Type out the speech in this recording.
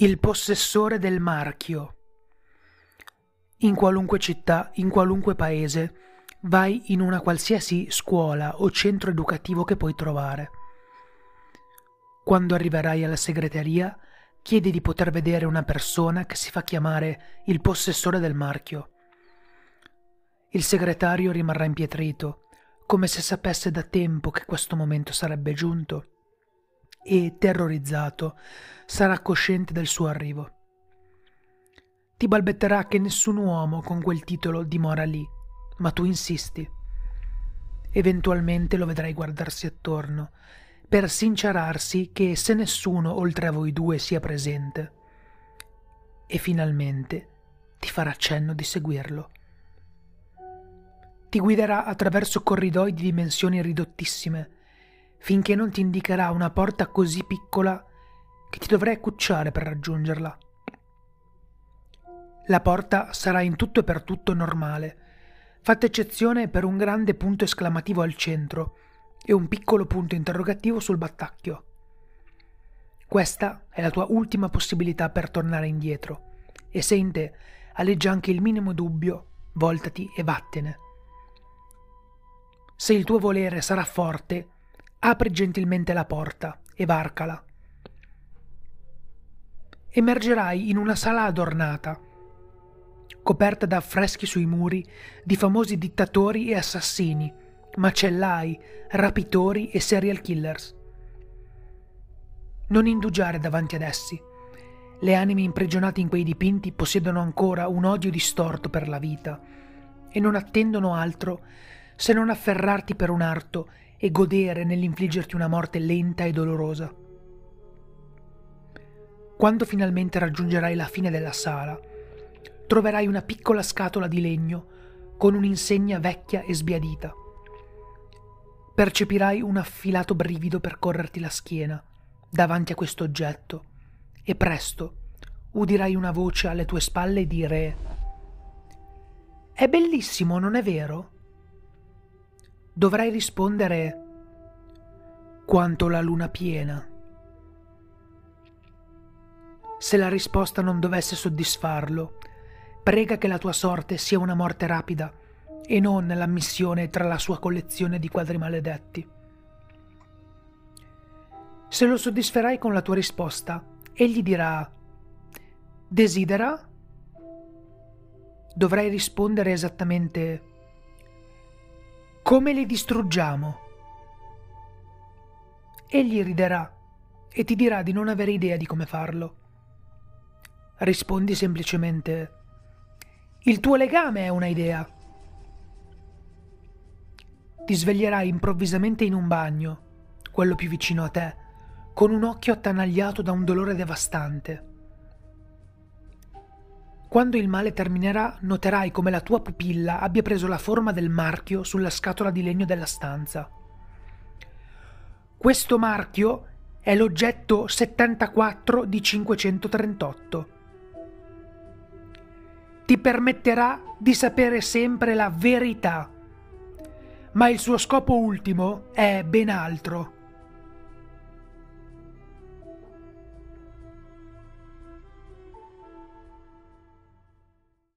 Il possessore del marchio. In qualunque città, in qualunque paese, vai in una qualsiasi scuola o centro educativo che puoi trovare. Quando arriverai alla segreteria, chiedi di poter vedere una persona che si fa chiamare il possessore del marchio. Il segretario rimarrà impietrito, come se sapesse da tempo che questo momento sarebbe giunto e, terrorizzato, sarà cosciente del suo arrivo. Ti balbetterà che nessun uomo con quel titolo dimora lì, ma tu insisti. Eventualmente lo vedrai guardarsi attorno, per sincerarsi che se nessuno oltre a voi due sia presente. E finalmente ti farà cenno di seguirlo. Ti guiderà attraverso corridoi di dimensioni ridottissime, finché non ti indicherà una porta così piccola che ti dovrai accucciare per raggiungerla. La porta sarà in tutto e per tutto normale, fatta eccezione per un grande punto esclamativo al centro e un piccolo punto interrogativo sul battacchio. Questa è la tua ultima possibilità per tornare indietro, e se in te aleggia anche il minimo dubbio, voltati e vattene. Se il tuo volere sarà forte, Apri gentilmente la porta e varcala. Emergerai in una sala adornata, coperta da affreschi sui muri di famosi dittatori e assassini, macellai, rapitori e serial killers. Non indugiare davanti ad essi. Le anime imprigionate in quei dipinti possiedono ancora un odio distorto per la vita e non attendono altro se non afferrarti per un arto e godere nell'infliggerti una morte lenta e dolorosa. Quando finalmente raggiungerai la fine della sala, troverai una piccola scatola di legno con un'insegna vecchia e sbiadita. Percepirai un affilato brivido percorrerti la schiena davanti a questo oggetto e presto udirai una voce alle tue spalle dire È bellissimo, non è vero? Dovrai rispondere quanto la luna piena. Se la risposta non dovesse soddisfarlo, prega che la tua sorte sia una morte rapida e non l'ammissione tra la sua collezione di quadri maledetti. Se lo soddisferai con la tua risposta, egli dirà Desidera? Dovrai rispondere esattamente come li distruggiamo? Egli riderà e ti dirà di non avere idea di come farlo. Rispondi semplicemente Il tuo legame è una idea. Ti sveglierai improvvisamente in un bagno, quello più vicino a te, con un occhio attanagliato da un dolore devastante. Quando il male terminerà, noterai come la tua pupilla abbia preso la forma del marchio sulla scatola di legno della stanza. Questo marchio è l'oggetto 74 di 538. Ti permetterà di sapere sempre la verità, ma il suo scopo ultimo è ben altro.